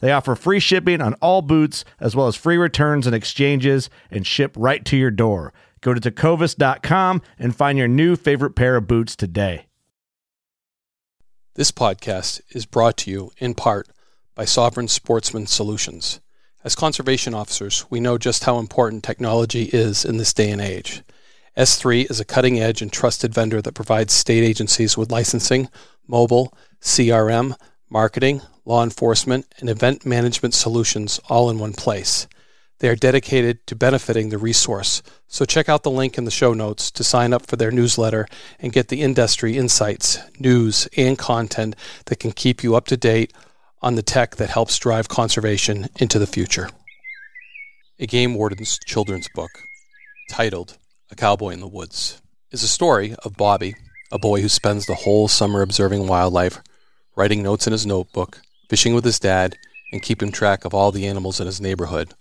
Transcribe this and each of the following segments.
They offer free shipping on all boots, as well as free returns and exchanges, and ship right to your door. Go to tecovas.com and find your new favorite pair of boots today. This podcast is brought to you in part by Sovereign Sportsman Solutions. As conservation officers, we know just how important technology is in this day and age. S3 is a cutting edge and trusted vendor that provides state agencies with licensing, mobile, CRM, marketing, law enforcement, and event management solutions all in one place. They are dedicated to benefiting the resource, so check out the link in the show notes to sign up for their newsletter and get the industry insights, news, and content that can keep you up to date on the tech that helps drive conservation into the future. A Game Warden's children's book, titled A Cowboy in the Woods, is a story of Bobby, a boy who spends the whole summer observing wildlife, writing notes in his notebook, fishing with his dad, and keeping track of all the animals in his neighborhood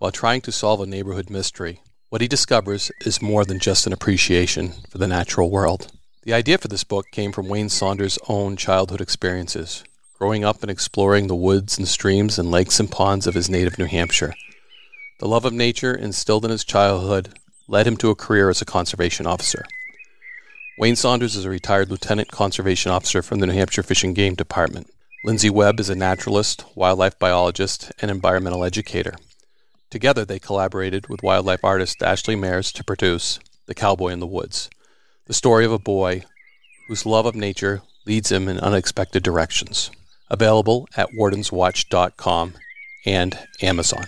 while trying to solve a neighborhood mystery. What he discovers is more than just an appreciation for the natural world. The idea for this book came from Wayne Saunders' own childhood experiences, growing up and exploring the woods and streams and lakes and ponds of his native New Hampshire. The love of nature instilled in his childhood led him to a career as a conservation officer. Wayne Saunders is a retired lieutenant conservation officer from the New Hampshire Fish and Game Department. Lindsay Webb is a naturalist, wildlife biologist, and environmental educator. Together, they collaborated with wildlife artist Ashley Mayers to produce The Cowboy in the Woods, the story of a boy whose love of nature leads him in unexpected directions. Available at wardenswatch.com and Amazon.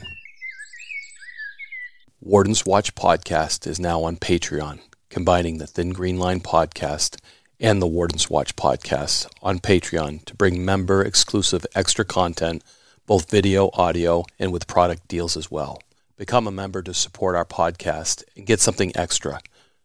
Warden's Watch podcast is now on Patreon, combining the Thin Green Line podcast and the Warden's Watch podcast on Patreon to bring member exclusive extra content both video, audio, and with product deals as well. Become a member to support our podcast and get something extra.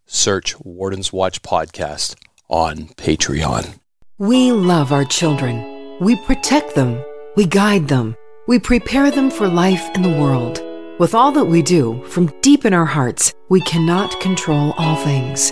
Search Warden's Watch Podcast on Patreon. We love our children. We protect them. We guide them. We prepare them for life in the world. With all that we do, from deep in our hearts, we cannot control all things.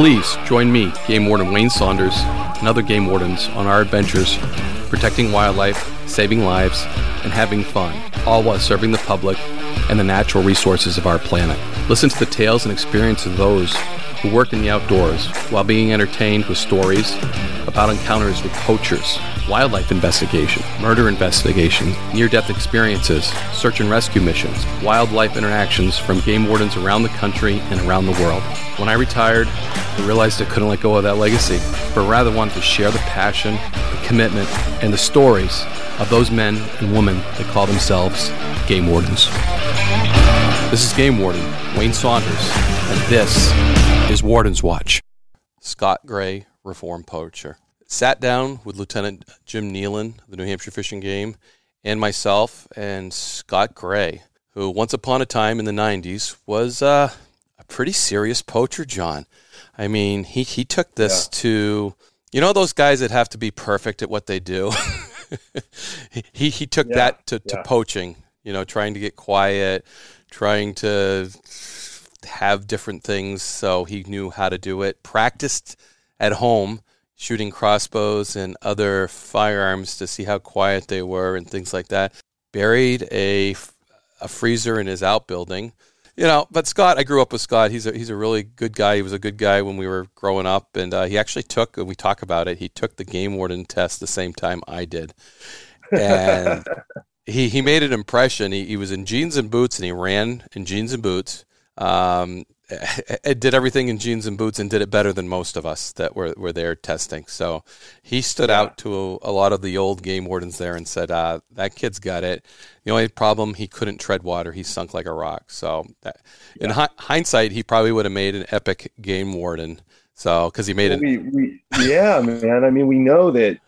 Please join me, Game Warden Wayne Saunders, and other game wardens on our adventures protecting wildlife, saving lives, and having fun, all while serving the public and the natural resources of our planet. Listen to the tales and experiences of those who work in the outdoors while being entertained with stories about encounters with poachers, wildlife investigation, murder investigation, near death experiences, search and rescue missions, wildlife interactions from game wardens around the country and around the world. When I retired, I realized I couldn't let go of that legacy, but rather wanted to share the passion, the commitment, and the stories of those men and women that call themselves game wardens. This is Game Warden Wayne Saunders, and this is Warden's Watch. Scott Gray, reform poacher. Sat down with Lieutenant Jim Nealon the New Hampshire Fish and Game and myself and Scott Gray, who once upon a time in the 90s was uh, a pretty serious poacher, John. I mean, he, he took this yeah. to, you know, those guys that have to be perfect at what they do. he, he took yeah, that to, to yeah. poaching, you know, trying to get quiet, trying to have different things so he knew how to do it. Practiced at home shooting crossbows and other firearms to see how quiet they were and things like that. Buried a, a freezer in his outbuilding. You know, but Scott, I grew up with Scott. He's a he's a really good guy. He was a good guy when we were growing up, and uh, he actually took. And we talk about it. He took the game warden test the same time I did, and he he made an impression. He, he was in jeans and boots, and he ran in jeans and boots. Um, did everything in jeans and boots and did it better than most of us that were, were there testing. So he stood yeah. out to a, a, lot of the old game wardens there and said, uh, "That kid's got it." The only problem he couldn't tread water; he sunk like a rock. So, that, yeah. in hi- hindsight, he probably would have made an epic game warden. So, because he made it. We, we, yeah, man. I mean, we know that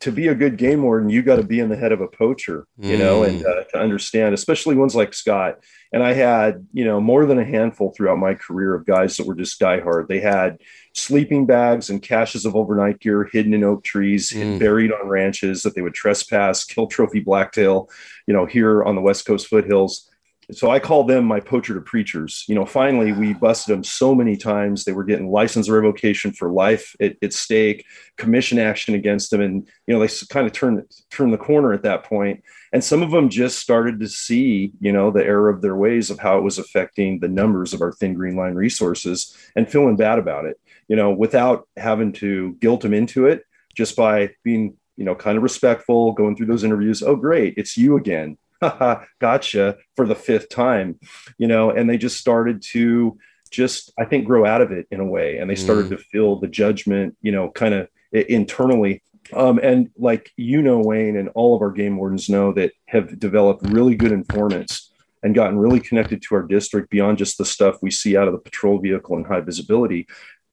to be a good game warden, you got to be in the head of a poacher, you mm. know, and uh, to understand, especially ones like Scott. And I had, you know, more than a handful throughout my career of guys that were just diehard. They had sleeping bags and caches of overnight gear hidden in oak trees, mm. buried on ranches that they would trespass, kill trophy blacktail, you know, here on the West Coast foothills so I call them my poacher to preachers. You know, finally we busted them so many times. They were getting license revocation for life at, at stake, commission action against them, and you know they kind of turned turned the corner at that point. And some of them just started to see, you know, the error of their ways of how it was affecting the numbers of our thin green line resources, and feeling bad about it. You know, without having to guilt them into it, just by being, you know, kind of respectful, going through those interviews. Oh, great, it's you again gotcha for the fifth time, you know, and they just started to just, I think, grow out of it in a way. And they started mm. to feel the judgment, you know, kind of internally. Um, and like, you know, Wayne and all of our game wardens know that have developed really good informants and gotten really connected to our district beyond just the stuff we see out of the patrol vehicle and high visibility.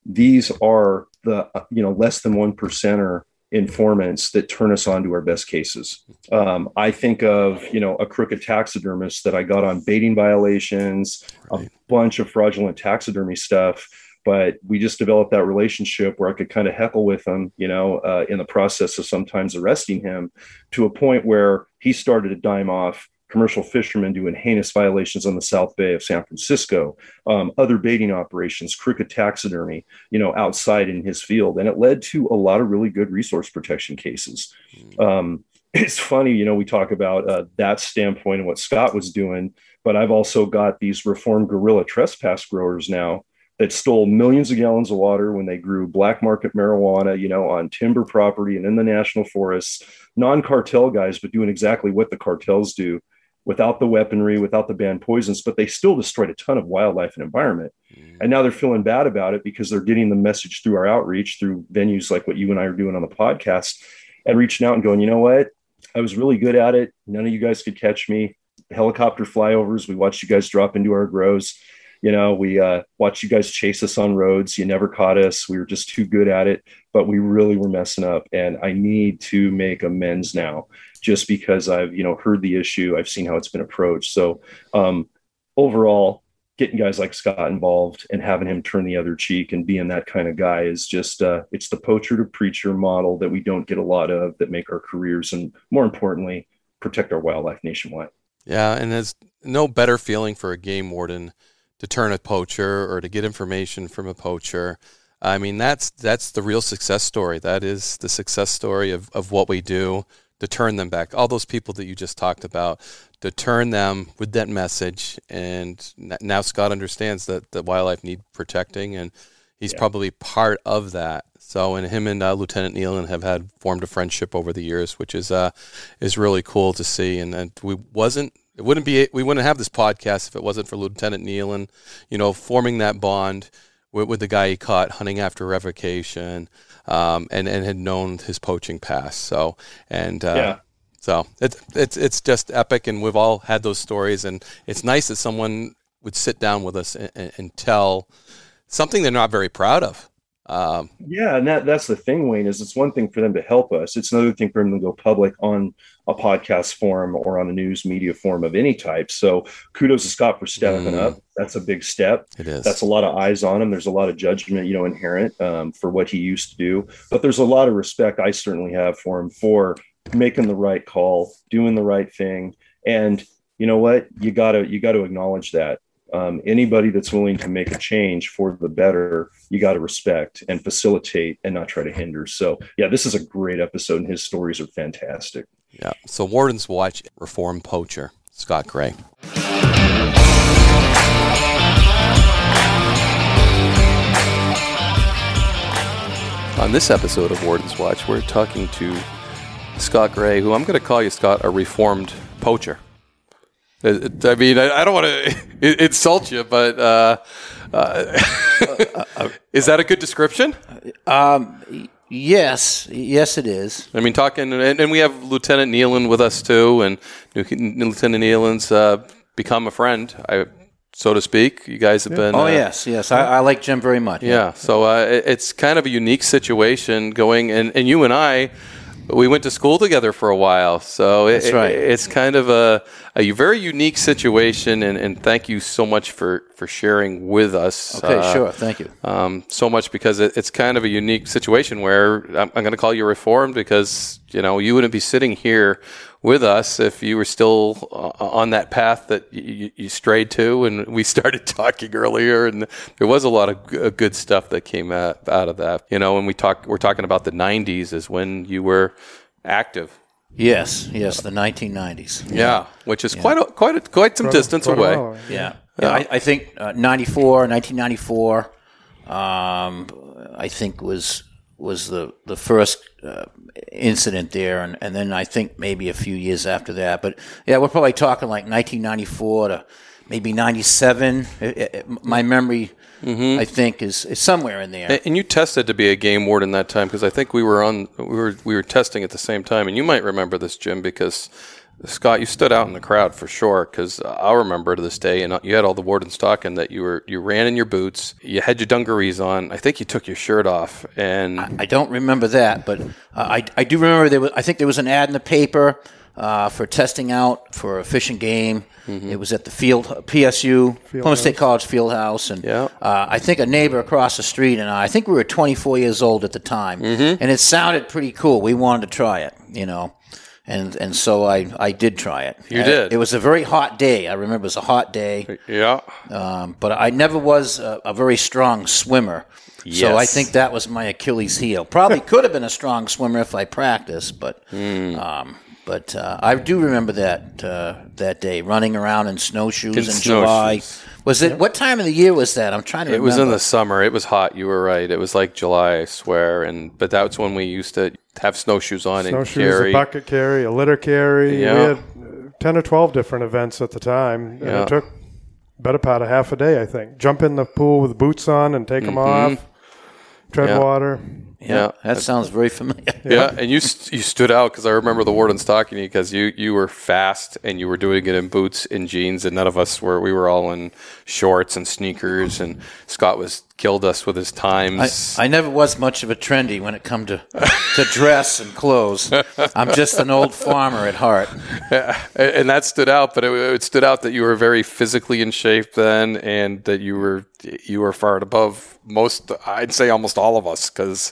These are the, you know, less than one percenter informants that turn us on to our best cases. Um, I think of you know a crooked taxidermist that I got on baiting violations, right. a bunch of fraudulent taxidermy stuff. But we just developed that relationship where I could kind of heckle with him, you know, uh, in the process of sometimes arresting him, to a point where he started to dime off commercial fishermen doing heinous violations on the South Bay of San Francisco, um, other baiting operations, crooked taxidermy, you know, outside in his field. And it led to a lot of really good resource protection cases. Hmm. Um, it's funny, you know, we talk about uh, that standpoint and what Scott was doing, but I've also got these reformed guerrilla trespass growers now that stole millions of gallons of water when they grew black market marijuana, you know, on timber property and in the national forests, non-cartel guys, but doing exactly what the cartels do without the weaponry, without the banned poisons, but they still destroyed a ton of wildlife and environment. Mm. And now they're feeling bad about it because they're getting the message through our outreach, through venues like what you and I are doing on the podcast, and reaching out and going, you know what? I was really good at it. None of you guys could catch me. Helicopter flyovers. We watched you guys drop into our grows. You know, we uh, watched you guys chase us on roads. You never caught us. We were just too good at it, but we really were messing up. And I need to make amends now just because I've you know heard the issue, I've seen how it's been approached. So um, overall, getting guys like Scott involved and having him turn the other cheek and being that kind of guy is just uh, it's the poacher to preacher model that we don't get a lot of that make our careers and more importantly protect our wildlife nationwide. Yeah, and there's no better feeling for a game warden to turn a poacher or to get information from a poacher. I mean, that's that's the real success story. That is the success story of, of what we do to turn them back. All those people that you just talked about, to turn them with that message. And now Scott understands that the wildlife need protecting, and he's yeah. probably part of that. So, and him and uh, Lieutenant Nealon have had formed a friendship over the years, which is uh, is really cool to see. And, and we wasn't it wouldn't be we wouldn't have this podcast if it wasn't for Lieutenant Nealon, you know, forming that bond with, with the guy he caught hunting after revocation, um, and and had known his poaching past. So and uh, yeah. So it's it's it's just epic, and we've all had those stories, and it's nice that someone would sit down with us and, and, and tell something they're not very proud of. Um, yeah, and that that's the thing, Wayne. Is it's one thing for them to help us; it's another thing for them to go public on a podcast form or on a news media form of any type. So, kudos to Scott for stepping mm, up. That's a big step. It is. That's a lot of eyes on him. There's a lot of judgment, you know, inherent um, for what he used to do. But there's a lot of respect I certainly have for him for making the right call, doing the right thing, and you know what? You gotta you got to acknowledge that um, anybody that's willing to make a change for the better, you got to respect and facilitate and not try to hinder. So, yeah, this is a great episode, and his stories are fantastic. Yeah. So, Warden's Watch Reform Poacher, Scott Gray. On this episode of Warden's Watch, we're talking to Scott Gray, who I'm going to call you, Scott, a reformed poacher. I mean, I, don't want to insult you, but uh, uh, is that a good description? Um, yes, yes, it is. I mean, talking, and, we have Lieutenant Nealon with us too, and Lieutenant Nealon's uh, become a friend. I so to speak. You guys have been. Oh uh, yes, yes. I, I, like Jim very much. Yeah. So uh, it's kind of a unique situation going, and, and you and I we went to school together for a while, so it, right. it, it's kind of a, a very unique situation. And, and, thank you so much for, for sharing with us. Okay, uh, sure, thank you. Um, so much because it, it's kind of a unique situation where I'm, I'm going to call you reformed because you know you wouldn't be sitting here with us if you were still uh, on that path that you, you, strayed to. And we started talking earlier, and there was a lot of good stuff that came out, out of that. You know, when we talk, we're talking about the '90s is when you were active. Yes, yes, the 1990s. Yeah, yeah which is yeah. quite a, quite a, quite some quite distance quite away. While, yeah, yeah. I, I, think uh, 94, 1994. Um, I think was was the the first uh, incident there, and, and then I think maybe a few years after that. But yeah, we're probably talking like 1994 to maybe 97. It, it, my memory, mm-hmm. I think, is, is somewhere in there. And you tested to be a game warden that time because I think we were on we were we were testing at the same time, and you might remember this, Jim, because Scott, you stood out in the crowd for sure because I'll remember to this day, and you had all the wardens talking that you were you ran in your boots, you had your dungarees on. I think you took your shirt off, and I, I don't remember that, but uh, I I do remember there was I think there was an ad in the paper uh, for testing out for a Fish and Game. Mm-hmm. It was at the field PSU field Plymouth State College Field House, and yeah. uh, I think a neighbor across the street and I, I think we were 24 years old at the time, mm-hmm. and it sounded pretty cool. We wanted to try it, you know and and so I I did try it. You did. It was a very hot day. I remember it was a hot day. Yeah. Um, but I never was a, a very strong swimmer. Yes. So I think that was my Achilles heel. Probably could have been a strong swimmer if I practiced, but mm. um, but uh, I do remember that uh, that day running around in snowshoes in, in July. Was it what time of the year was that? I'm trying to. Remember. It remember. was in the summer. It was hot. You were right. It was like July, I swear. And but that's when we used to have snowshoes on snowshoes, and carry a bucket carry, a litter carry. Yeah. We had ten or twelve different events at the time, and yeah. it took better part of half a day, I think. Jump in the pool with boots on and take mm-hmm. them off. Tread yeah. water. Yeah, that sounds very familiar. Yeah, and you you stood out because I remember the wardens talking to you because you you were fast and you were doing it in boots and jeans, and none of us were. We were all in shorts and sneakers, and Scott was killed us with his times. I, I never was much of a trendy when it come to to dress and clothes. I'm just an old farmer at heart. Yeah, and that stood out, but it, it stood out that you were very physically in shape then, and that you were you were far above most. I'd say almost all of us because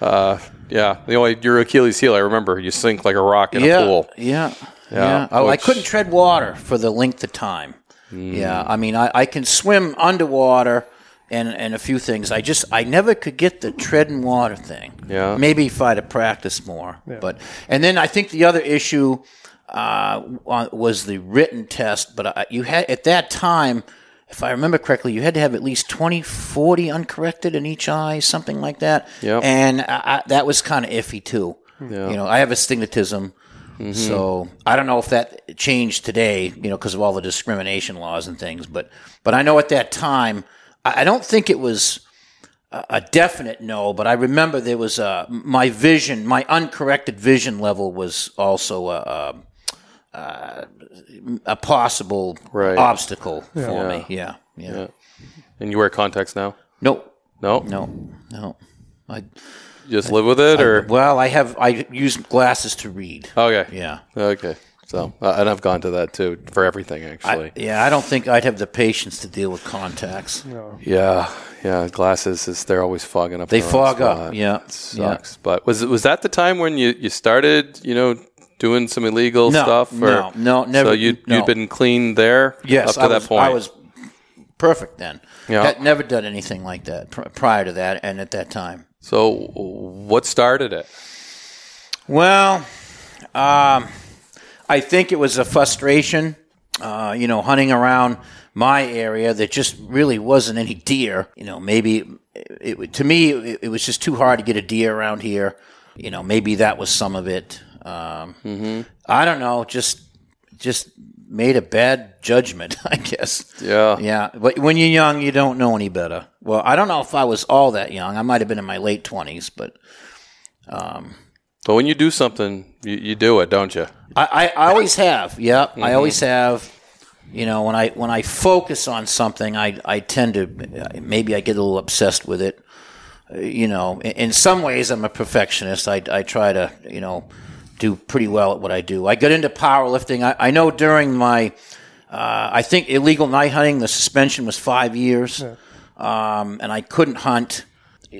uh, yeah, the only your Achilles heel I remember you sink like a rock in yeah, a pool. Yeah, yeah. yeah. Oh, I couldn't tread water for the length of time. Mm. Yeah, I mean I, I can swim underwater and and a few things. I just I never could get the tread and water thing. Yeah. Maybe if I'd have practiced more. Yeah. But and then I think the other issue uh, was the written test. But I, you had at that time, if I remember correctly, you had to have at least 20, 40 uncorrected in each eye, something like that. Yep. And I, I, that was kind of iffy too. Yeah. You know, I have astigmatism. So I don't know if that changed today, you know, because of all the discrimination laws and things. But but I know at that time, I, I don't think it was a, definite no. But I remember there was a my vision, my uncorrected vision level was also a a, a, a possible Right. obstacle for Yeah. me. Yeah, yeah. Yeah. And you wear contacts now? No, No. no, no. I You just live with it, or well, I have I use glasses to read. okay? Yeah. Okay. So, uh, and I've gone to that too for everything actually. I, yeah, I don't think I'd have the patience to deal with contacts. yeah, yeah. Glasses is they're always fogging up. They their own fog up, yeah, It sucks. But was was that the time when you you started? You know. Doing some illegal No, stuff? no, no, never- So you no. you'd been clean there Yes, up to I that was, point. I was perfect then. Yeah. Had never done anything like that pr- prior to that, and at that time. So what started it? Well, um, I think it was a frustration, uh, you know, hunting around my area that just really wasn't any deer. You know, maybe it, it to me it, it was just too hard to get a deer around here. You know, maybe that was some of it. Um, I don't know. Just just made a bad judgment, I guess. Yeah. Yeah, but when you're young, you don't know any better. Well, I don't know if I was all that young. I might have been in my late twenties, but But when you do something, you, you do it, don't you? I, I, I always have. Yeah, I always have. You know, when I when I focus on something, I I tend to maybe I get a little obsessed with it. Uh, You know, in, in some ways, I'm a perfectionist. I I try to you know do pretty well at what I do. I got into powerlifting. I, I know during my uh, I think illegal night hunting, the suspension was five years, um, and I couldn't hunt.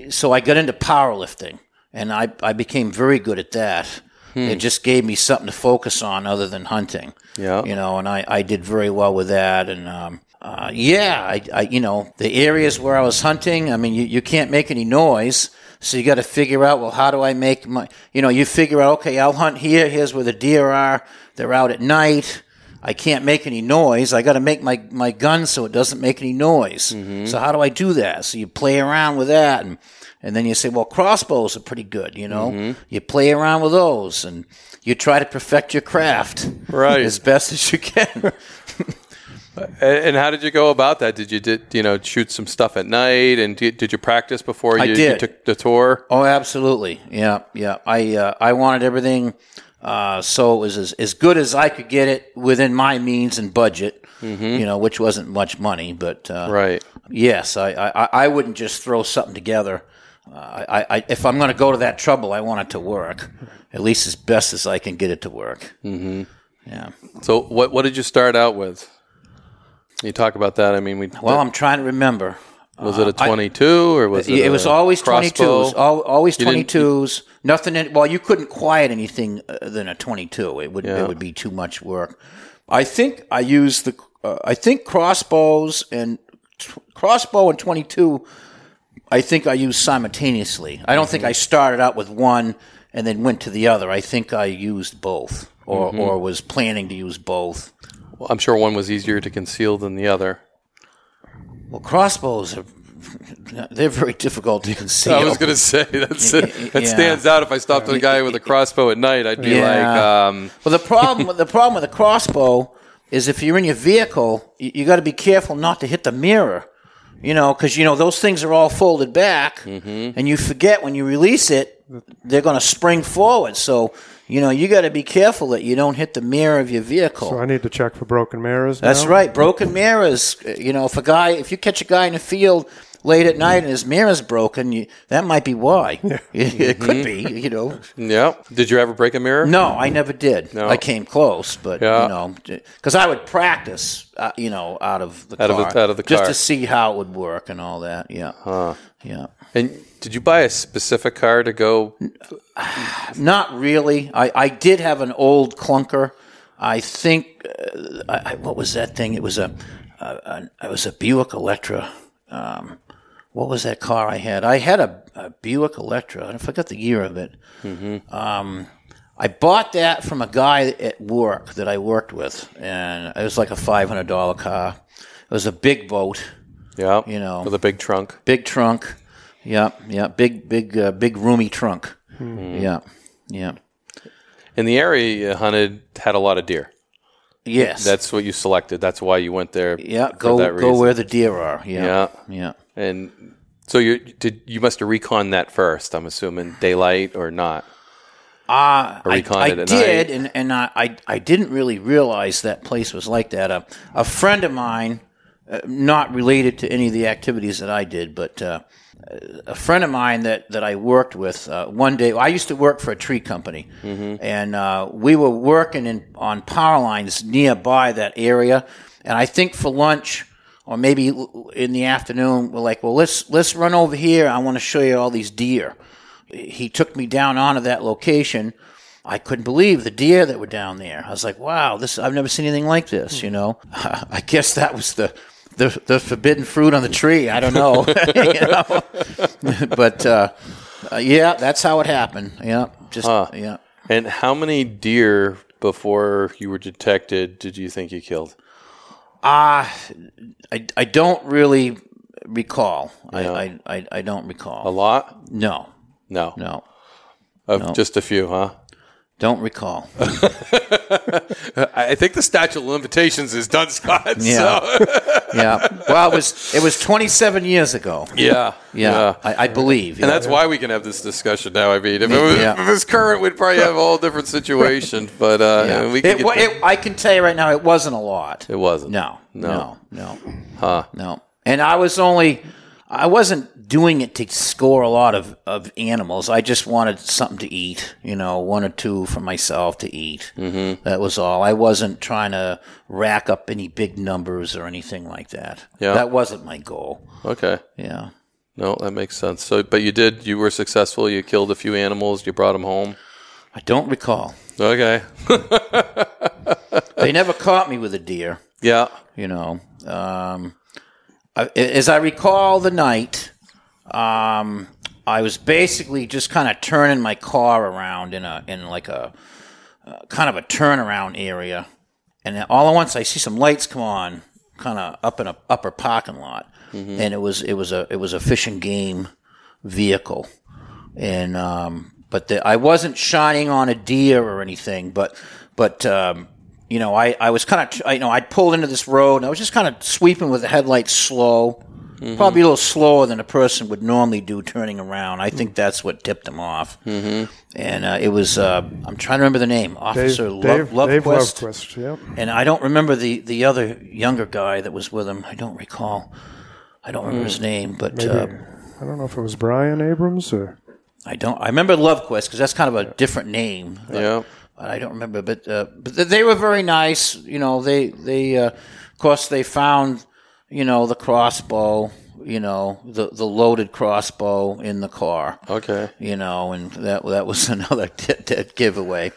So I got into powerlifting, and I, I became very good at that. It just gave me something to focus on other than hunting. Yeah. you know, and I, I did very well with that. And um, uh, yeah, I, I you know the areas where I was hunting. I mean, you, you can't make any noise. So you got to figure out, well, how do I make my, you know, you figure out, okay, I'll hunt here. Here's where the deer are. They're out at night. I can't make any noise. I got to make my, my gun so it doesn't make any noise. So how do I do that? So you play around with that, and and then you say, well, crossbows are pretty good. You know, you play around with those, and you try to perfect your craft Right. as best as you can. And, how did you go about that? Did you did you know shoot some stuff at night, and did, did you practice before you, you took the tour? Oh, absolutely. Yeah, yeah. I uh, I wanted everything uh, so it was as, as good as I could get it within my means and budget. You know, which wasn't much money, but uh, Right. Yes, I, I I wouldn't just throw something together. Uh, I, I if I'm going to go to that trouble, I want it to work at least as best as I can get it to work. Mm-hmm. Yeah. So what what did you start out with? You talk about that. I mean, we Well, I'm trying to remember. Was it a 22 or was it? It was always crossbow? 22s. Al- Always You didn't- 22s. Nothing. In, well, you couldn't quiet anything uh, than a 22. It would Yeah. it would be too much work. I think I used the. Uh, I think crossbows and t- crossbow and 22. I think I used simultaneously. I don't think I started out with one and then went to the other. I think I used both, or Mm-hmm. or was planning to use both. Well, I'm sure one was easier to conceal than the other. Well, crossbows are. They're very difficult to conceal. I was going to say that's that yeah. stands out. If I stopped a guy with a crossbow at night, I'd be Yeah. like, um, Well, the problem the problem with the crossbow is if you're in your vehicle, you, you got to be careful not to hit the mirror. You know, because you know those things are all folded back, Mm-hmm. and you forget when you release it, they're going to spring forward. So you know you got to be careful that you don't hit the mirror of your vehicle. So I need to check for broken mirrors. That's right, broken mirrors. uh, You know, if a guy, if you catch a guy in the field late at night and his mirror's broken, you, that might be why. it could be. You know. yeah. Did you ever break a mirror? No, I never did. No. I came close, but Yeah. you know, because I would practice, uh, you know, out of the Out of the- out of the car, just to see how it would work and all that. Yeah, yeah. And did you buy a specific car to go? Not really. I, I did have an old clunker. I think uh, I, what was that thing? It was a, a, a it was a Buick Electra. Um, what was that car I had? I had a, a Buick Electra. I forgot the year of it. Mm-hmm. Um, I bought that from a guy at work that I worked with, and it was like a five hundred dollar car. It was a big boat. Yeah, you know, with a big trunk. Big trunk. Yeah, yeah, big, big, uh, big, roomy trunk. Mm-hmm. Yeah, yeah. In the area you hunted had a lot of deer. Yes, that's what you selected. That's why you went there. Yeah, go go where the deer are. Yeah, yeah, yeah. And so you did. You must have recon that first. I'm assuming daylight or not. Uh, I, I did, and, and I, I didn't really realize that place was like that. A, a friend of mine, uh, not related to any of the activities that I did, but uh, a friend of mine that, that I worked with uh, one day. I used to work for a tree company, mm-hmm. and uh, we were working in, on power lines nearby that area. And I think for lunch, or maybe in the afternoon, we're like, "Well, let's let's run over here. I want to show you all these deer." He took me down onto that location. I couldn't believe the deer that were down there. I was like, "Wow, this! I've never seen anything like this." You know, I guess that was the the the forbidden fruit on the tree. I don't know, know? but uh, uh, yeah, that's how it happened. Yeah, just huh. yeah. And how many deer before you were detected did you think you killed? Ah, uh, I I don't really recall. Yeah. I, I I don't recall. A lot? No. No. No. Of no. just a few, huh? Don't recall. I think the statute of limitations is done, Scott. Yeah. So. yeah. Well, it was it was 27 years ago. Yeah. Yeah. yeah. I, I, believe. And yeah. that's why we can have this discussion now. I mean, if it was, yeah. if it was current, we'd probably have a whole different situation. But uh, we can it, it, I can tell you right now, it wasn't a lot. It wasn't. No. No. No. no. Huh. No. And I was only I wasn't doing it to score a lot of, of animals. I just wanted something to eat, you know, one or two for myself to eat. Mm-hmm. That was all. I wasn't trying to rack up any big numbers or anything like that. Yeah. That wasn't my goal. Okay. Yeah. No, that makes sense. So, but you did, you were successful. You killed a few animals. You brought them home. I don't recall. Okay. they never caught me with a deer. Yeah. You know, um, as I recall the night, um, I was basically just kind of turning my car around in a in like a uh, kind of a turnaround area, and all at once I see some lights come on, kind of up in a upper parking lot, mm-hmm. and it was it was a it was a fish and game vehicle, and um, but the, I wasn't shining on a deer or anything, but but um, you know, I, I was kind of, you know, I'd pulled into this road and I was just kind of sweeping with the headlights slow, mm-hmm. probably a little slower than a person would normally do turning around. I think that's what tipped him off. Mm-hmm. And uh, it was, uh, I'm trying to remember the name, Officer Dave, Love, Dave Lovequist. Yep. And I don't remember the, the other younger guy that was with him. I don't recall. I don't remember mm. his name, but. Maybe, uh, I don't know if it was Brian Abrams or. I don't. I remember Lovequist because that's kind of a different name. Yeah. I don't remember, but uh, but they were very nice. You know, they they uh, of course they found you know the crossbow, you know the the loaded crossbow in the car. Okay. You know, and that that was another t- t- giveaway.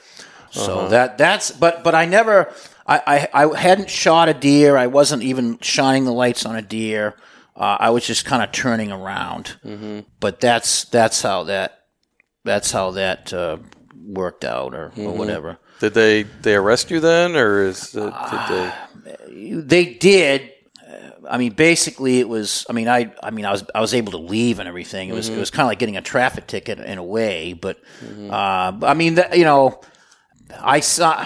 So uh-huh. that that's but but I never I, I I hadn't shot a deer. I wasn't even shining the lights on a deer. Uh, I was just kind of turning around. Mm-hmm. But that's that's how that that's how that uh, worked out or, mm-hmm. or whatever. Did they they arrest you then, or is uh, did they? they did. Uh, I mean, basically, it was. I mean, I. I mean, I was. I was able to leave and everything. It was. Mm-hmm. It was kind of like getting a traffic ticket in a way. But, mm-hmm. uh, I mean, you know, I saw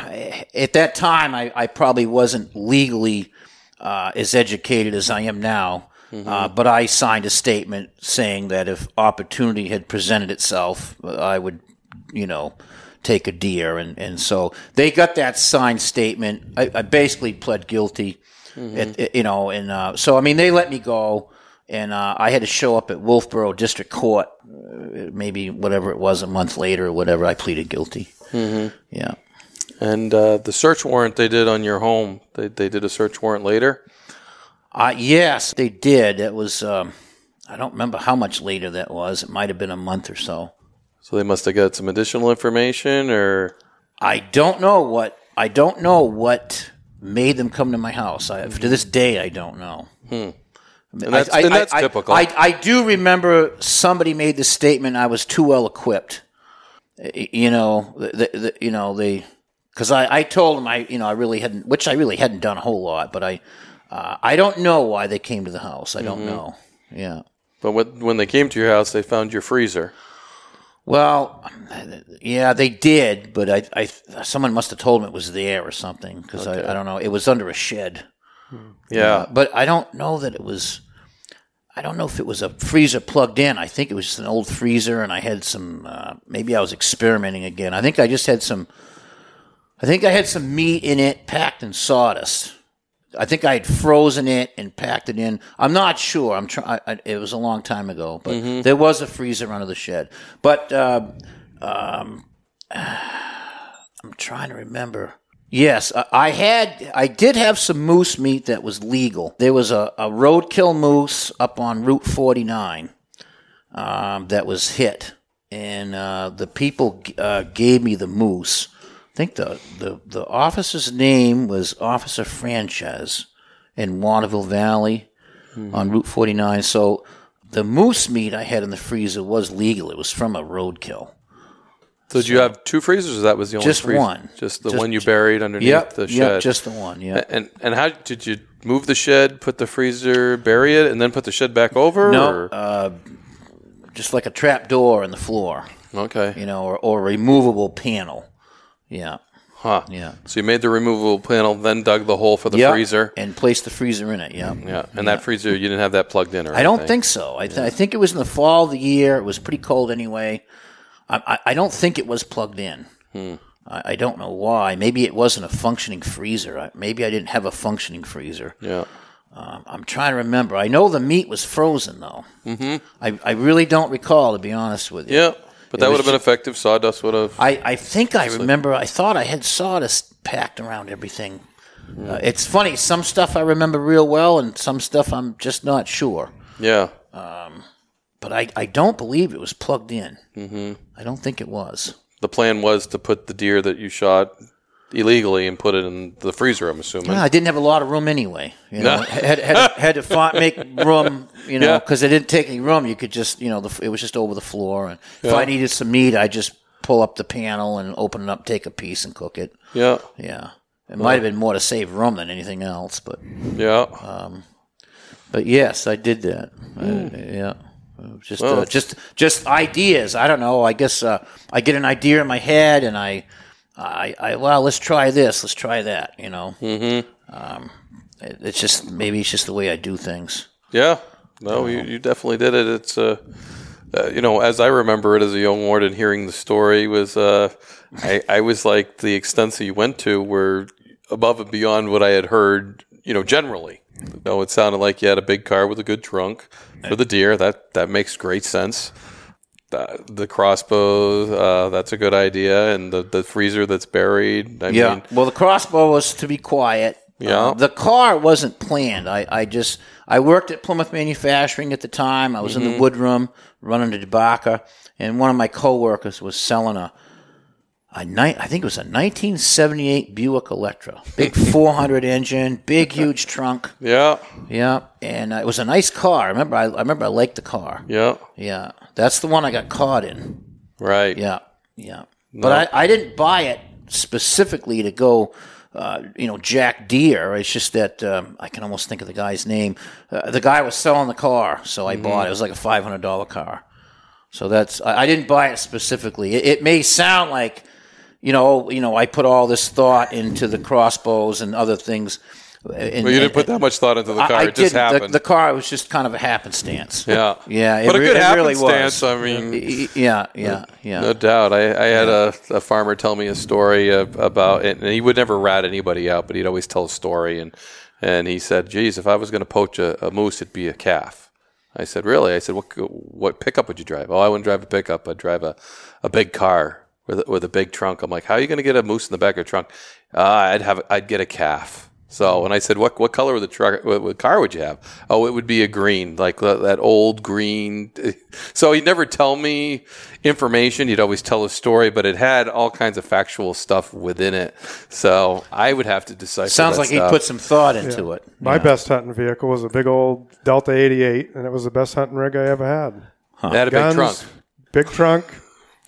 at that time. I, I probably wasn't legally uh, as educated as I am now. Mm-hmm. Uh, but I signed a statement saying that if opportunity had presented itself, I would, you know, take a deer. And, and so they got that signed statement. I, I basically pled guilty, mm-hmm. at, at, you know, and uh, so, I mean, they let me go. And uh, I had to show up at Wolfeboro District Court, uh, maybe whatever it was, a month later or whatever. I pleaded guilty. Mm-hmm. Yeah. And uh, the search warrant they did on your home, they, they did a search warrant later? Uh, yes, they did. It was, um, I don't remember how much later that was. It might have been a month or so. So they must have got some additional information, or I don't know what I don't know what made them come to my house. I, To this day, I don't know. Hmm. And that's, I, and that's I, typical. I, I, do remember somebody made the statement I was too well equipped. You know, the, the, you know they because I, I told them I you know I really hadn't which I really hadn't done a whole lot, but I uh, I don't know why they came to the house. I don't mm-hmm. know. Yeah. But when when they came to your house, they found your freezer. Well, yeah, they did, but I, I someone must have told them it was there or something because okay. I, I don't know. It was under a shed. Yeah. Uh, but I don't know that it was. I don't know if it was a freezer plugged in. I think it was just an old freezer, and I had some. Uh, maybe I was experimenting again. I think I just had some. I think I had some meat in it packed in sawdust. I think I had frozen it and packed it in. I'm not sure. I'm trying. It was a long time ago, but mm-hmm. there was a freezer under the shed. But uh, um, I'm trying to remember. Yes, I had. I did have some moose meat that was legal. There was a, a roadkill moose up on Route 49 um, that was hit, and uh, the people uh, gave me the moose. I think the, the, the officer's name was Officer Franchise in Waterville Valley mm-hmm. on Route 49. So the moose meat I had in the freezer was legal. It was from a roadkill. So, did you have two freezers? Or that was the only just freezer? one. Just the just, one you buried underneath yep, the shed. Yep, just the one. Yeah. And and how did you move the shed, put the freezer, bury it, and then put the shed back over? No, uh, just like a trap door in the floor. Okay. You know, or or a removable panel. Yeah. Huh. Yeah. So you made the removable panel, then dug the hole for the yep, freezer, and placed the freezer in it. Yeah. Yeah. And that freezer, you didn't have that plugged in, or I don't think so. I, th- yeah. I think it was in the fall of the year. It was pretty cold anyway. I, I don't think it was plugged in. Hmm. I, I, don't know why. Maybe it wasn't a functioning freezer. I, maybe I didn't have a functioning freezer. Yeah. Um, I'm trying to remember. I know the meat was frozen though. Mm-hmm. I, I really don't recall, to be honest with you. Yeah, but that would have been effective. Sawdust would have. I, I think I remember. I thought I had sawdust packed around everything. Uh, it's funny. Some stuff I remember real well, and some stuff I'm just not sure. Yeah. Um, but I, I don't believe it was plugged in. Mm-hmm. I don't think it was. The plan was to put the deer that you shot illegally and put it in the freezer. I'm assuming. I didn't have a lot of room anyway. You know, had, had, had to find, make room. You know, because yeah. it didn't take any room. You could just, you know, the, it was just over the floor. And if yeah. I needed some meat, I just pull up the panel and open it up, take a piece, and cook it. Yeah, yeah. It well, might have been more to save room than anything else, but yeah. Um, but yes, I did that. Mm. I, yeah. Just, well, uh, just, just ideas. I don't know. I guess uh, I get an idea in my head, and I, I, I, well, let's try this. Let's try that. You know. Mm-hmm. Um, it, it's just maybe it's just the way I do things. Yeah. No, you, you definitely did it. It's uh, uh, you know, as I remember it as a young warden, hearing the story was, uh, I, I was like the extents that you went to were above and beyond what I had heard. You know, generally. Know, it sounded like you had a big car with a good trunk for the deer. That that makes great sense. The, the crossbow, uh, that's a good idea, and the, the freezer that's buried. I yeah. Mean, well, the crossbow was to be quiet. Yeah. Uh, the car wasn't planned. I, I just I worked at Plymouth Manufacturing at the time. I was mm-hmm. in the mm-hmm. wood room running the debarker, and one of my coworkers was selling a a ni- I think it was a 1978 Buick Electra, big 400 engine, big huge trunk. Yeah, yeah, and uh, it was a nice car. I remember, I, I, remember, I liked the car. Yeah, yeah, that's the one I got caught in. Right. Yeah, yeah, no. but I, I didn't buy it specifically to go. Uh, you know, jack deer. It's just that um, I can almost think of the guy's name. Uh, the guy was selling the car, so I mm-hmm. bought it. It was like a five hundred dollar car. So that's I, I, didn't buy it specifically. It, it may sound like you know, you know, I put all this thought into the crossbows and other things. And, well, you didn't put that much thought into the car. I, I it just happened. The, the, car was just kind of a happenstance. Yeah, yeah. but a good it happenstance. Really I mean, yeah, yeah, yeah. No doubt. I, I had yeah. a, a, farmer tell me a story about, it, and he would never rat anybody out, but he'd always tell a story. And and he said, "Geez, if I was going to poach a, a moose, it'd be a calf." I said, "Really?" I said, "What what pickup would you drive?" Oh, I wouldn't drive a pickup. I'd drive a, a big car with with a big trunk. I'm like, how are you going to get a moose in the back of a trunk? Uh, I'd have I'd get a calf. So when I said, "What what color of the truck? What, what, car would you have?" Oh, it would be a green, like that, that old green. So he'd never tell me information. He'd always tell a story, but it had all kinds of factual stuff within it. So I would have to decide. Sounds like stuff. he put some thought into yeah. it. My yeah. best hunting vehicle was a big old Delta 88, and it was the best hunting rig I ever had. Huh. It had a Guns, big trunk. Big trunk,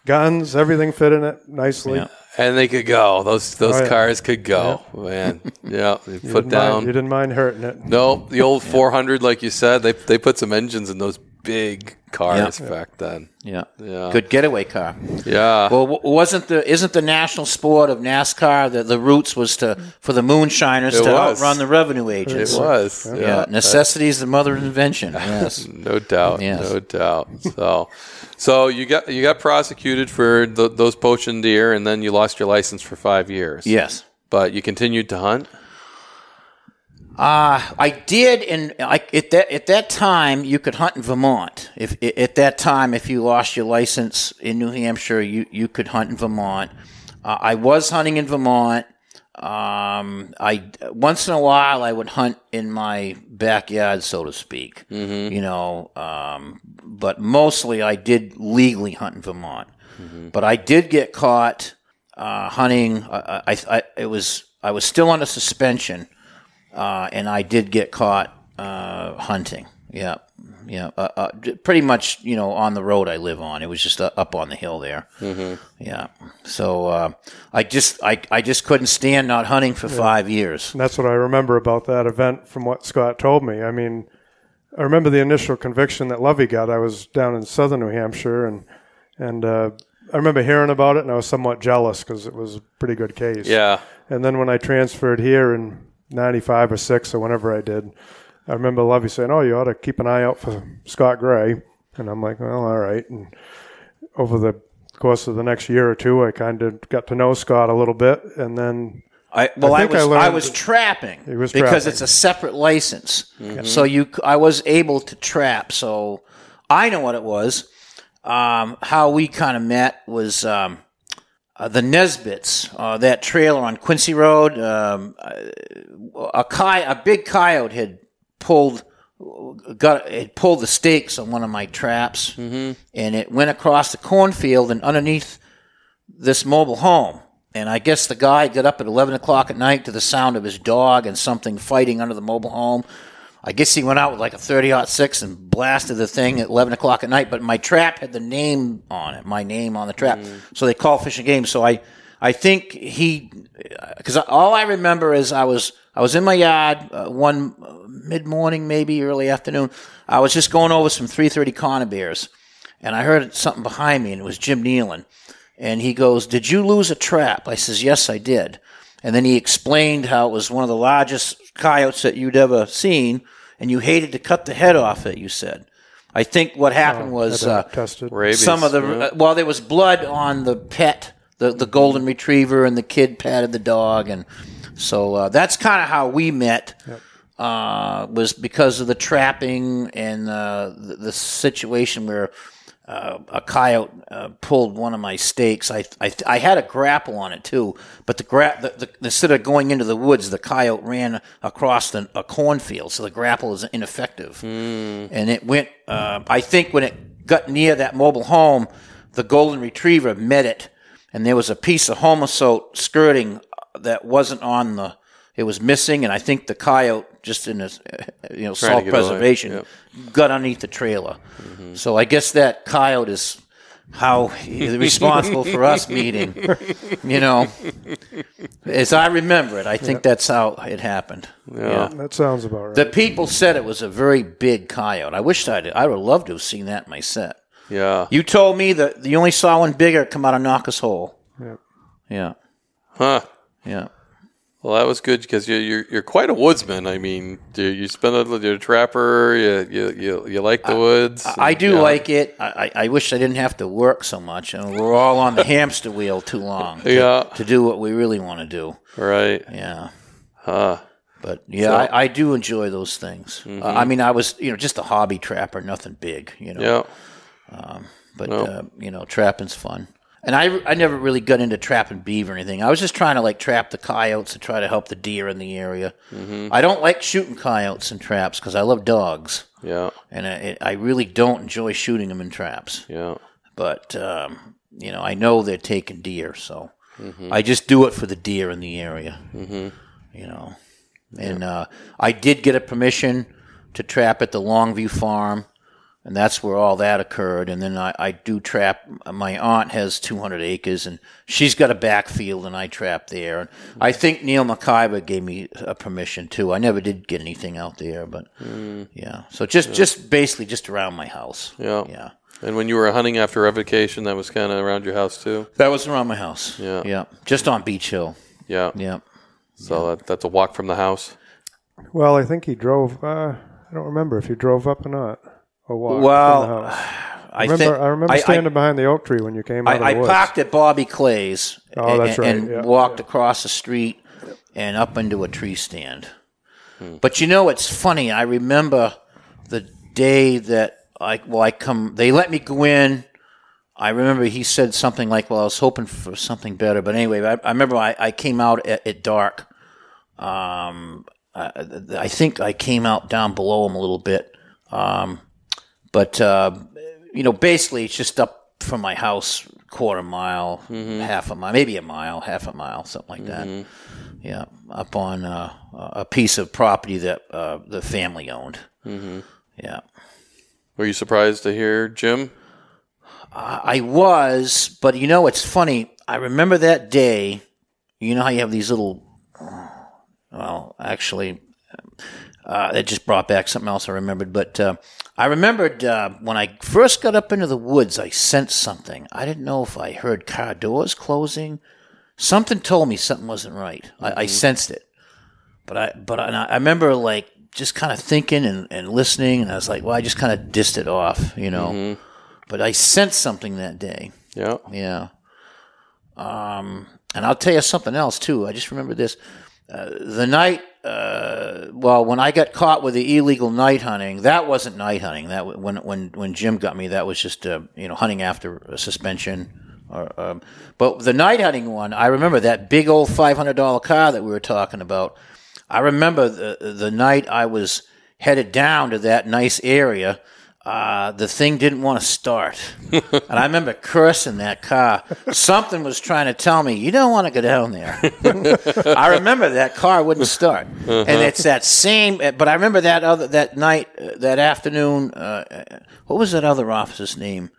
guns, everything fit in it nicely. Yeah. And they could go. Those those oh, yeah. cars could go, yeah. man. Yeah, they put down. Mind, you didn't mind hurting it. No, the old 400, like you said, they they put some engines in those big cars yeah. back then. Yeah, yeah, good getaway car. Yeah. Well, wasn't the isn't the national sport of NASCAR the the roots was to for the moonshiners it to was. outrun the revenue agents. It was. Yeah, yeah. necessity is the mother of invention. Yes, no doubt. Yes. no doubt. So. So you got you got prosecuted for the, those poaching deer, and then you lost your license for five years. Yes, but you continued to hunt. Uh, I did, and at that at that time you could hunt in Vermont. If at that time, if you lost your license in New Hampshire, you you could hunt in Vermont. Uh, I was hunting in Vermont. Um, I once in a while I would hunt in my backyard, so to speak. Mm-hmm. You know, um, but mostly I did legally hunt in Vermont. Mm-hmm. But I did get caught uh, hunting. I, I, I, it was I was still under suspension, uh, and I did get caught uh, hunting. Yeah, yeah, uh, uh, pretty much, you know, on the road I live on. It was just uh, up on the hill there. Mm-hmm. Yeah. So uh, I just, I, I just couldn't stand not hunting for yeah. five years. And that's what I remember about that event from what Scott told me. I mean, I remember the initial conviction that Lovey got. I was down in southern New Hampshire, and and uh, I remember hearing about it, and I was somewhat jealous because it was a pretty good case. Yeah. And then when I transferred here in '95 or '6 or whenever I did. I remember Lovey saying, "Oh, you ought to keep an eye out for Scott Gray," and I'm like, "Well, all right." And over the course of the next year or two, I kind of got to know Scott a little bit, and then I well, I, I was I, I, was trapping was because trapping. it's a separate license, mm-hmm. so you I was able to trap. So I know what it was. Um, how we kind of met was um, uh, the Nesbits, uh, that trailer on Quincy Road. Um, a, coy- a big coyote had pulled got it pulled the stakes on one of my traps mm-hmm. and it went across the cornfield and underneath this mobile home and i guess the guy got up at 11 o'clock at night to the sound of his dog and something fighting under the mobile home i guess he went out with like a 30 6 and blasted the thing at 11 o'clock at night but my trap had the name on it my name on the trap mm-hmm. so they call Fish and Game so i i think he because all i remember is i was I was in my yard uh, one uh, mid morning, maybe early afternoon. I was just going over some 330 conibears, and I heard something behind me, and it was Jim Nealon. And he goes, Did you lose a trap? I says, Yes, I did. And then he explained how it was one of the largest coyotes that you'd ever seen, and you hated to cut the head off it, you said. I think what happened oh, was uh, some of the, yeah. uh, well, there was blood on the pet, the, the golden retriever, and the kid patted the dog, and so uh, that's kind of how we met. Yep. Uh, was because of the trapping and uh, the, the, situation where uh, a coyote uh, pulled one of my stakes. I, I, I had a grapple on it too, but the, gra- the, the, instead of going into the woods, the coyote ran across the, a cornfield, so the grapple was ineffective. Mm. And it went. Uh, I think when it got near that mobile home, the golden retriever met it, and there was a piece of Homasote skirting that wasn't on the it was missing, and I think the coyote just in a you know self preservation yep. got underneath the trailer. Mm-hmm. So I guess that coyote is how responsible for us meeting. You know, as I remember it, I think yep. that's how it happened. Yeah. yeah. that sounds about right. The people said it was a very big coyote. I wished I'd I would love to have seen that in my set. Yeah, you told me that you only saw one bigger come out of Knocker's Hole. Yeah, yeah, huh. Yeah. Well, that was good because you're, you're, you're quite a woodsman. I mean, you, you spend a, you're a trapper. You, you, you, you like the woods. I, I do yeah. like it. I, I wish I didn't have to work so much. And we're all on the hamster wheel too long. To, yeah. To do what we really want to do. Right. Yeah. Huh. But yeah, so, I, I, do enjoy those things. Mm-hmm. Uh, I mean, I was you know just a hobby trapper, nothing big. You know. Yeah. Um, but no. uh, you know, trapping's fun. And I, I never really got into trapping beaver or anything. I was just trying to like trap the coyotes to try to help the deer in the area. Mm-hmm. I don't like shooting coyotes in traps because I love dogs. Yeah. And I, I really don't enjoy shooting them in traps. Yeah. But, um, you know, I know they're taking deer, so mm-hmm. I just do it for the deer in the area. Mm-hmm. You know. And uh, I did get a permission to trap at the Longview Farm and that's where all that occurred. And then I, I do trap. My aunt has 200 acres, and she's got a backfield, and I trap there. And I think Neil McIver gave me a permission too. I never did get anything out there, but mm. yeah. So just yeah. just basically just around my house. Yeah, yeah. And when you were hunting after revocation, that was kind of around your house too. That was around my house. Yeah, yeah. Just on Beach Hill. Yeah, yeah. So yeah. That, that's a walk from the house. Well, I think he drove. Uh, I don't remember if he drove up or not a walk well, from the house. I remember, think, I remember standing I, behind the oak tree when you came out I, of the I parked at Bobby Clay's oh, that's and, right. and yeah, walked yeah. across the street and up into a tree stand. Hmm. But you know, it's funny. I remember the day that I well, I come. They let me go in. I remember he said something like, "Well, I was hoping for something better." But anyway, I, I remember I, I, came out at, at dark. Um, I, I, think I came out down below him a little bit. Um, but uh, you know, basically, it's just up from my house, quarter mile, mm-hmm. half a mile, maybe a mile, half a mile, something like that. Mm-hmm. Yeah, up on uh, a piece of property that uh, the family owned. Mm-hmm. Yeah. Were you surprised to hear Jim? I was, but you know, it's funny. I remember that day. You know how you have these little. Well, actually, uh, it just brought back something else I remembered. But uh, I remembered uh, when I first got up into the woods, I sensed something. I didn't know if I heard car doors closing. Something told me something wasn't right. Mm-hmm. I, I, sensed it, but I but I, I remember like just kind of thinking and, and listening, and I was like, well, I just kind of dissed it off, you know. Mm-hmm. But I sensed something that day. Yeah, yeah. Um, and I'll tell you something else too. I just remember this. Uh, the night, uh, well, when I got caught with the illegal night hunting, that wasn't night hunting. That when when when Jim got me, that was just uh, you know hunting after a suspension. Or, um, but the night hunting one, I remember that big old five hundred dollar car that we were talking about. I remember the the night I was headed down to that nice area uh, the thing didn't want to start. and I remember cursing that car. Something was trying to tell me, you don't want to go down there. I remember that car wouldn't start. Uh-huh. And it's that same, but I remember that other, that night, uh, that afternoon, uh, what was that other officer's name?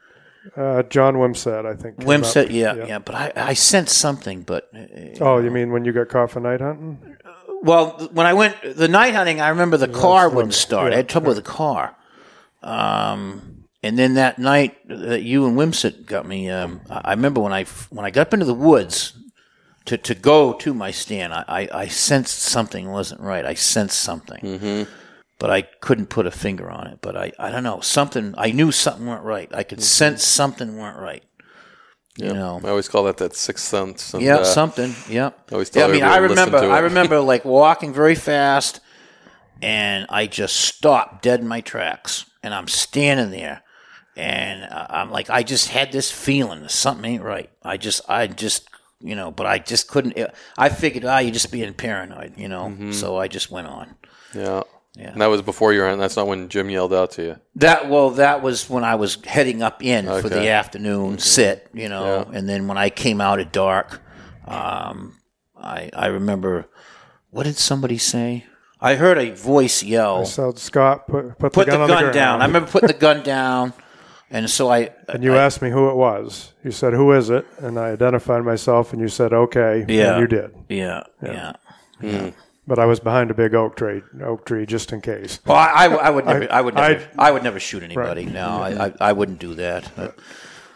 Uh, John Wimsett, I think. Wimsett, yeah, yeah, yeah, But I, I sensed something, but. Uh, oh, you mean when you got caught for night hunting? Well, when I went the night hunting, I remember the car wouldn't start. Yeah, I had trouble with the car. Um, and then that night that you and Wimsett got me, um, I remember when I when I got up into the woods to, to go to my stand, I, I, I sensed something wasn't right. I sensed something, mm-hmm. but I couldn't put a finger on it. But I, I don't know something. I knew something weren't right. I could mm-hmm. sense something weren't right. You yep. know, I always call that that sixth sense. And, yeah, uh, something. Yeah. I always tell yeah, I mean, I remember. I remember like walking very fast, and I just stopped dead in my tracks and I'm standing there, and I'm like, I just had this feeling something ain't right. I just, I just, you know, but I just couldn't. I figured, ah, you're just being paranoid, you know. Mm-hmm. So I just went on. Yeah. Yeah. And that was before you were That's not when Jim yelled out to you. That well, that was when I was heading up in okay. for the afternoon mm-hmm. sit, you know. Yeah. And then when I came out at dark, um, I I remember, what did somebody say? I heard a voice yell. So Scott put, put, put the gun, put the gun the down. I remember putting the gun down, and so I. And you I, asked me who it was. You said, "Who is it?" And I identified myself, and you said, "Okay." Yeah, you did. Yeah, yeah. yeah. Mm. But I was behind a big oak tree, oak tree, just in case. Well, I, I, I would never, I, I would never, I, I, would never shoot anybody. Right. No, I, I, wouldn't do that. But,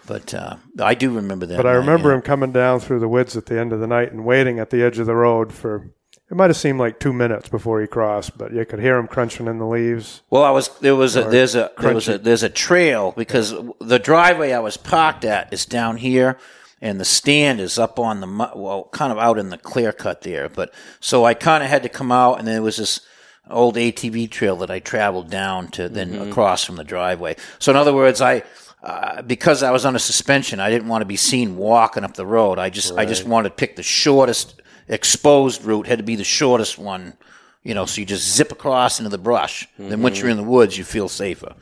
but uh, I do remember that. But night, I remember yeah. him coming down through the woods at the end of the night and waiting at the edge of the road for it might have seemed like two minutes before he crossed, but you could hear him crunching in the leaves. Well, I was there was a there's a there was a there's a trail because the driveway I was parked at is down here, and the stand is up on the well, kind of out in the clear cut there. But so I kind of had to come out, and there was this old ATV trail that I traveled down to then mm-hmm. across from the driveway. So in other words, I uh, because I was on a suspension, I didn't want to be seen walking up the road. I just, right. I just wanted to pick the shortest exposed route. Had to be the shortest one, you know. So you just zip across into the brush. Mm-hmm. Then once you're in the woods, you feel safer.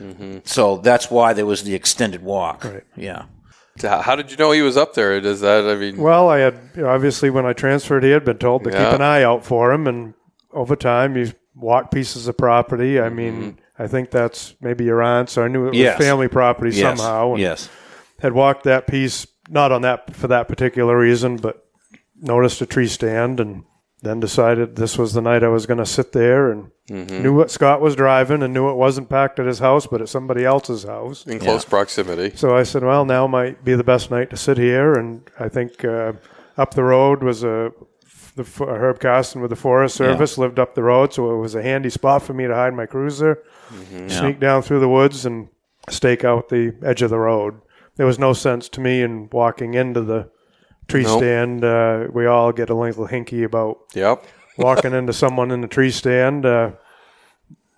Mm-hmm. So that's why there was the extended walk. Right. Yeah. How did you know he was up there? Does that I mean? Well, I had obviously when I transferred, he had been told to yeah. keep an eye out for him, and over time, you walk pieces of property. I mean, mm-hmm. I think that's maybe your aunt, so I knew it yes. was family property yes. somehow. yes, had walked that piece not on that for that particular reason, but noticed a tree stand and then decided this was the night I was going to sit there and mm-hmm. knew what Scott was driving and knew it wasn't packed at his house, but at somebody else's house in close yeah. proximity. So I said, well, now might be the best night to sit here. And I think uh, up the road was a the Herb Carson with the Forest Service yeah. lived up the road, so it was a handy spot for me to hide my cruiser, mm-hmm. sneak yeah. down through the woods, and stake out the edge of the road. There was no sense to me in walking into the tree nope. stand. Uh, we all get a little hinky about yep. walking into someone in the tree stand. Uh,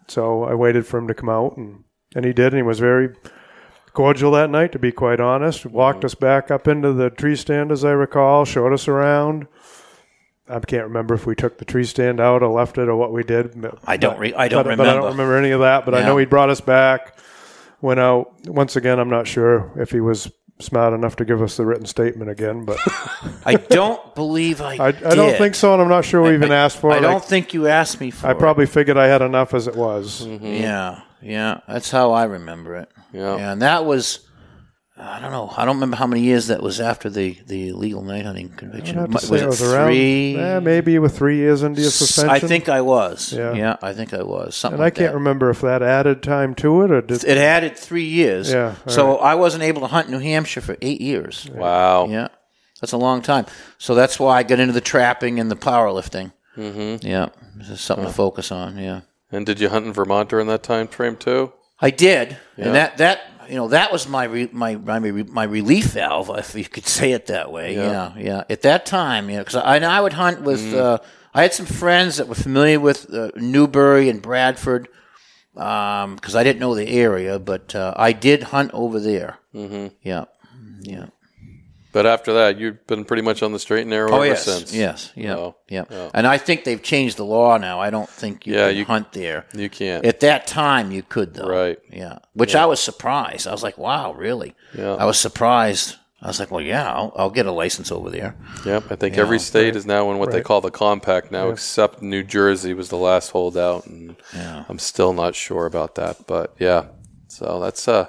so I waited for him to come out, and, and he did, and he was very cordial that night, to be quite honest. Walked mm-hmm. us back up into the tree stand, as I recall, showed us around. I can't remember if we took the tree stand out or left it or what we did. I don't. Re- I don't but, remember. But I don't remember any of that. But yeah. I know he brought us back. Went out once again. I'm not sure if he was smart enough to give us the written statement again, but I don't believe I. I, I don't think so, and I'm not sure we I, even I, asked for I it. I don't think you asked me for. it. I probably figured I had enough as it was. Mm-hmm. Yeah, yeah, that's how I remember it. Yeah, yeah and that was I don't know. I don't remember how many years that was after the, the illegal night hunting conviction. Was it, it was three? Around, eh, maybe you were three years into your suspension. I think I was. Yeah, yeah I think I was. Something. And like I can't that. remember if that added time to it or did it added three years. Yeah. So right. I wasn't able to hunt New Hampshire for eight years. Wow. Yeah, that's a long time. So that's why I got into the trapping and the powerlifting. Mm-hmm. Yeah, this something to focus on. Yeah. And did you hunt in Vermont during that time frame too? I did, yeah. and that that you know that was my re, my my my relief valve, if you could say it that way. Yeah, yeah. yeah. At that time, you know, because I, I would hunt with. Mm. Uh, I had some friends that were familiar with uh, Newbury and Bradford because um, I didn't know the area, but uh, I did hunt over there. Mm-hmm. Yeah, yeah. But after that, you've been pretty much on the straight and narrow oh, ever yes, since. Yes, yeah, oh, yeah. And I think they've changed the law now. I don't think you yeah, can you, hunt there. You can't. At that time, you could though. Right. Yeah. Which yeah. I was surprised. I was like, "Wow, really?" Yeah. I was surprised. I was like, "Well, yeah, I'll, I'll get a license over there." Yep. I think you every know, state right. is now in what right. they call the compact now, yeah. except New Jersey was the last holdout, and yeah. I'm still not sure about that. But yeah, so that's uh,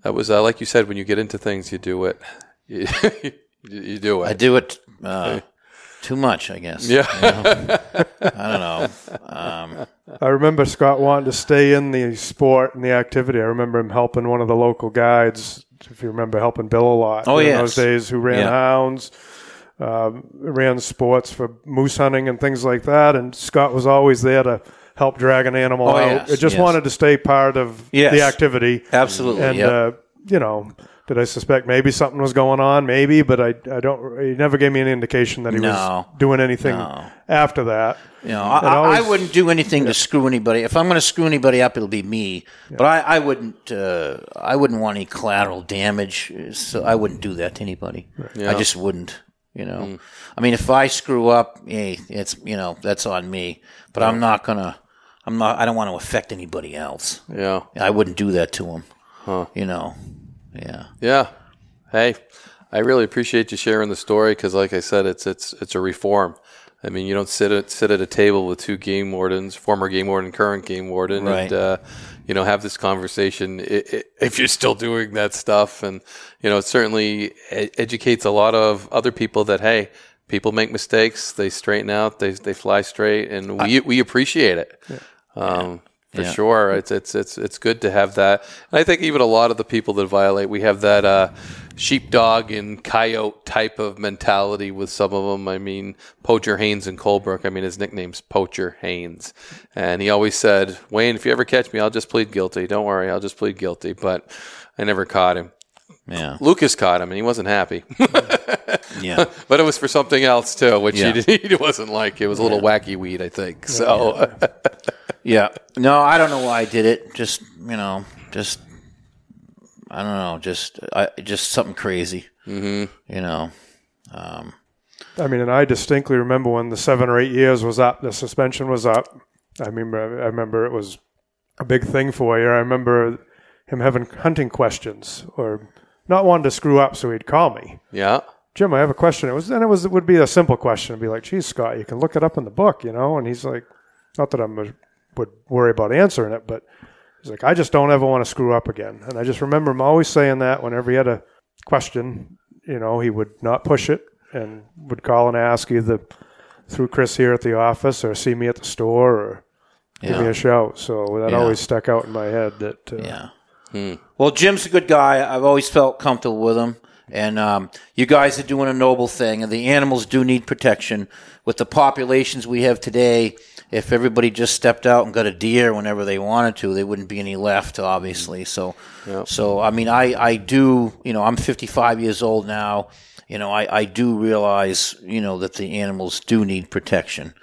that was uh, like you said, when you get into things, you do it. You do it. I do it uh, too much, I guess. Yeah. You know? I don't know. Um, I remember Scott wanting to stay in the sport and the activity. I remember him helping one of the local guides, if you remember, helping Bill a lot oh, in yes. those days, who ran yeah. hounds, um, ran sports for moose hunting and things like that. And Scott was always there to help drag an animal oh, out. Yes, it just yes. wanted to stay part of yes. the activity. Absolutely. And, yep. uh, you know, did I suspect maybe something was going on? Maybe, but I, I don't. He never gave me any indication that he no. was doing anything no. after that. You know, I, always, I, wouldn't do anything yeah. to screw anybody. If I'm going to screw anybody up, it'll be me. Yeah. But I, I wouldn't. Uh, I wouldn't want any collateral damage, so I wouldn't do that to anybody. Yeah. I just wouldn't. You know, mm. I mean, if I screw up, hey, it's you know that's on me. But I'm not gonna. I'm not. I don't want to affect anybody else. Yeah, I wouldn't do that to him. Huh. You know. Yeah. Yeah. Hey, I really appreciate you sharing the story because, like I said, it's it's it's a reform. I mean, you don't sit at sit at a table with two game wardens, former game warden, current game warden, right. and uh, you know have this conversation if you're still doing that stuff. And you know, it certainly educates a lot of other people that hey, people make mistakes, they straighten out, they they fly straight, and we I, we appreciate it. Yeah. Um, for yeah. sure. It's it's it's it's good to have that. And I think even a lot of the people that violate, we have that uh, sheepdog and coyote type of mentality with some of them. I mean, Poacher Haynes and Colebrook. I mean, his nickname's Poacher Haynes, and he always said, "Wayne, if you ever catch me, I'll just plead guilty. Don't worry, I'll just plead guilty." But I never caught him. Yeah. Lucas caught him and he wasn't happy. yeah. But it was for something else too, which yeah. he, he wasn't like. It was a little yeah. wacky weed, I think. So. yeah. No, I don't know why I did it. Just, you know, just I don't know, just I, just something crazy. Mm-hmm. You know. Um, I mean, and I distinctly remember when the seven or eight years was up, the suspension was up. I remember, I remember it was a big thing for you. I remember him having hunting questions or not wanting to screw up, so he'd call me. Yeah. Jim, I have a question. It was, and it was, it would be a simple question. It'd be like, geez, Scott, you can look it up in the book, you know? And he's like, not that I would worry about answering it, but he's like, I just don't ever want to screw up again. And I just remember him always saying that whenever he had a question, you know, he would not push it and would call and ask either through Chris here at the office or see me at the store or yeah. give me a shout. So that yeah. always stuck out in my head. That uh, yeah. Hmm. Well, Jim's a good guy. I've always felt comfortable with him. And um, you guys are doing a noble thing, and the animals do need protection. With the populations we have today, if everybody just stepped out and got a deer whenever they wanted to, there wouldn't be any left, obviously. So, yep. so I mean, I, I do, you know, I'm 55 years old now you know, I, I do realize, you know, that the animals do need protection.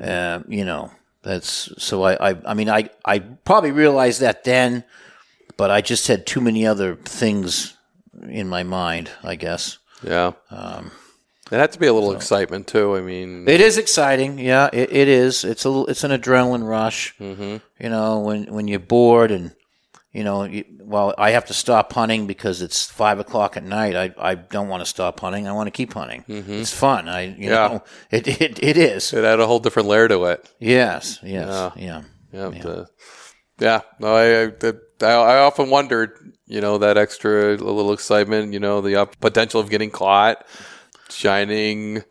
Uh, you know, that's so I, I, I mean, I, I probably realized that then, but I just had too many other things in my mind, I guess. Yeah. Um, it had to be a little so. excitement too. I mean, it is exciting. Yeah, it, it is. It's a it's an adrenaline rush. Mm-hmm. You know, when when you're bored and you know, well, I have to stop hunting because it's five o'clock at night. I, I don't want to stop hunting. I want to keep hunting. Mm-hmm. It's fun. I, you yeah. know, it, it, it is. It had a whole different layer to it. Yes. Yes. Yeah. Yeah. Yeah. Yeah. The, yeah. No, I, I, I often wondered, you know, that extra little excitement, you know, the potential of getting caught, shining,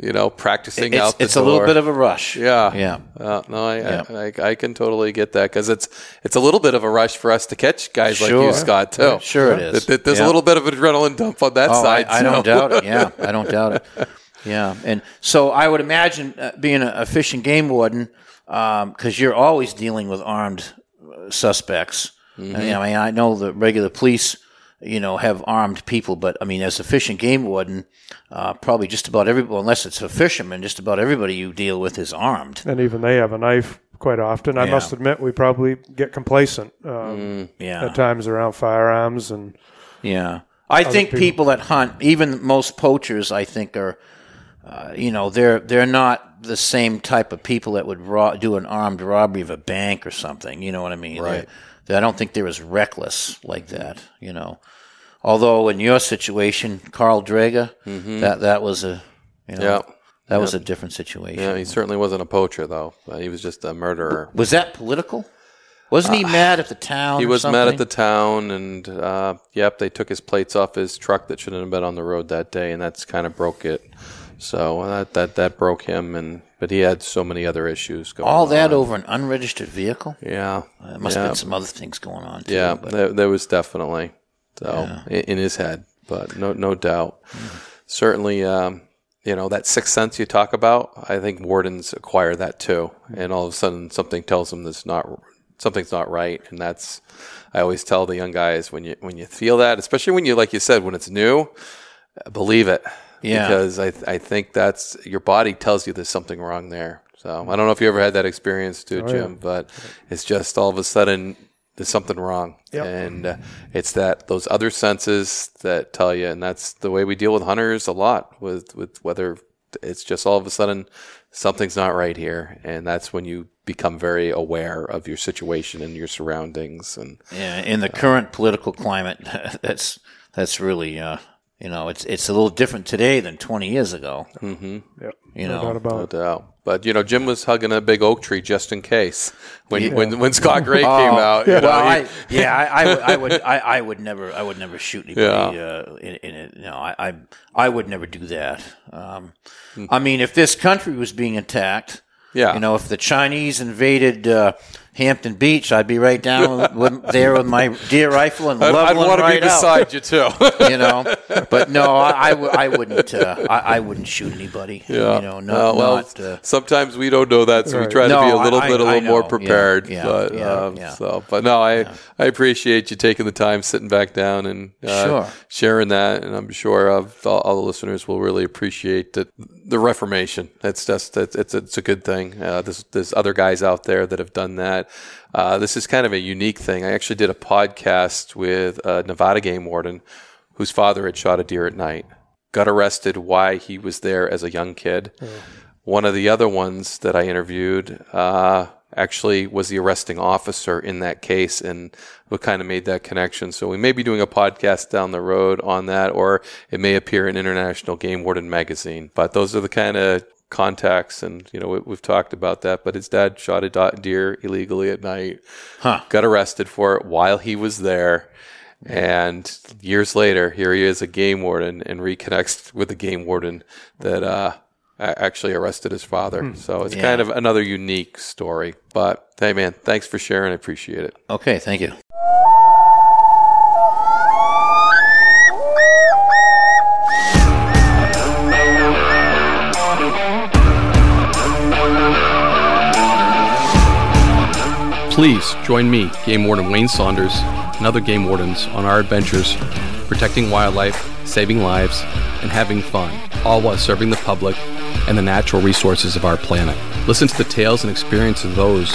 you know, practicing it's, out. it's door. a little bit of a rush. Yeah, yeah. Uh, no, I, yeah. I, I, I, can totally get that because it's it's a little bit of a rush for us to catch guys sure. like you, Scott. Too. Right. Sure, it is. There's yeah. a little bit of adrenaline dump on that oh, side. I, I don't doubt it. Yeah, I don't doubt it. Yeah, and so I would imagine uh, being a, a fish and game warden because um, you're always dealing with armed uh, suspects. Mm-hmm. I, mean, I mean, I know the regular police you know, have armed people. But I mean, as a fish and game warden, uh, probably just about everybody, unless it's a fisherman, just about everybody you deal with is armed. And even they have a knife quite often. I must admit, we probably get complacent um, mm, yeah. at times around firearms and. Yeah, I think people. people. that hunt, even most poachers, I think are. Uh, you know, they're they're not the same type of people that would ro- do an armed robbery of a bank or something. You know what I mean? Right. They're, I don't think they're as reckless like that, you know. Although in your situation, Carl Drega, mm-hmm. that that was a, you know, yeah. that yeah. was a different situation. Yeah, he certainly wasn't a poacher though. He was just a murderer. Was that political? Wasn't he uh, mad at the town? He was something? mad at the town, and uh, yep, they took his plates off his truck that shouldn't have been on the road that day, and that's kind of broke it. So uh, that that that broke him, and but he had so many other issues going. All that on. over an unregistered vehicle. Yeah, uh, there must yeah. have been some other things going on. Too, yeah, there, there, was definitely so yeah. in, his head, but no no doubt. Mm. Certainly, um, you know that sixth sense you talk about. I think wardens acquire that too, and all of a sudden something tells them that's not something's not right, and that's. I always tell the young guys when you when you feel that, especially when you like you said when it's new, believe it yeah. Because I, I think that's your body tells you there's something wrong there. So I don't know if you ever had that experience too, oh, Jim, yeah. but it's just all of a sudden there's something wrong, yep. and uh, it's that those other senses that tell you, and that's the way we deal with hunters a lot with with whether it's just all of a sudden something's not right here, and that's when you become very aware of your situation and your surroundings. And yeah, in the uh, current political climate, that's that's really uh, you know, it's it's a little different today than 20 years ago. Mm-hmm. Yep. You no know, doubt about no doubt. But you know, Jim was hugging a big oak tree just in case when yeah. when when Scott Gray oh, came out. Yeah, well, I, yeah, I, I, would, I would, I, I, would never, I would never shoot anybody. Yeah. Uh, in, in it, no, I, I, I would never do that. Um, mm-hmm. I mean, if this country was being attacked, yeah, you know, if the Chinese invaded. Uh, Hampton Beach, I'd be right down with, there with my deer rifle and leveling I'd want to right be beside you too. you know, but no, I, I, w- I wouldn't. Uh, I, I, wouldn't shoot anybody. Yeah. You know, not, uh, well, not, uh, sometimes we don't know that, so right. we try no, to be a little I, bit, a little more prepared. Yeah, but, yeah, um, yeah. So, but no, I, yeah. I appreciate you taking the time, sitting back down, and uh, sure. sharing that. And I'm sure all, all, the listeners will really appreciate the, the Reformation. It's just it's it's, it's a good thing. Uh, there's there's other guys out there that have done that uh, this is kind of a unique thing. I actually did a podcast with a Nevada game warden whose father had shot a deer at night, got arrested why he was there as a young kid. Oh. One of the other ones that I interviewed uh, actually was the arresting officer in that case and what kind of made that connection. So we may be doing a podcast down the road on that, or it may appear in International Game Warden magazine. But those are the kind of contacts and you know we, have talked about that but his dad shot a deer illegally at night huh. got arrested for it while he was there and years later here he is a game warden and reconnects with the game warden that uh, actually arrested his father. Hmm. So it's yeah. kind of another unique story. But hey, man, thanks for sharing. I appreciate it. Okay, thank you. Please join me, Game Warden Wayne Saunders, and other game wardens on our adventures protecting wildlife, saving lives, and having fun, all while serving the public and the natural resources of our planet. Listen to the tales and experiences of those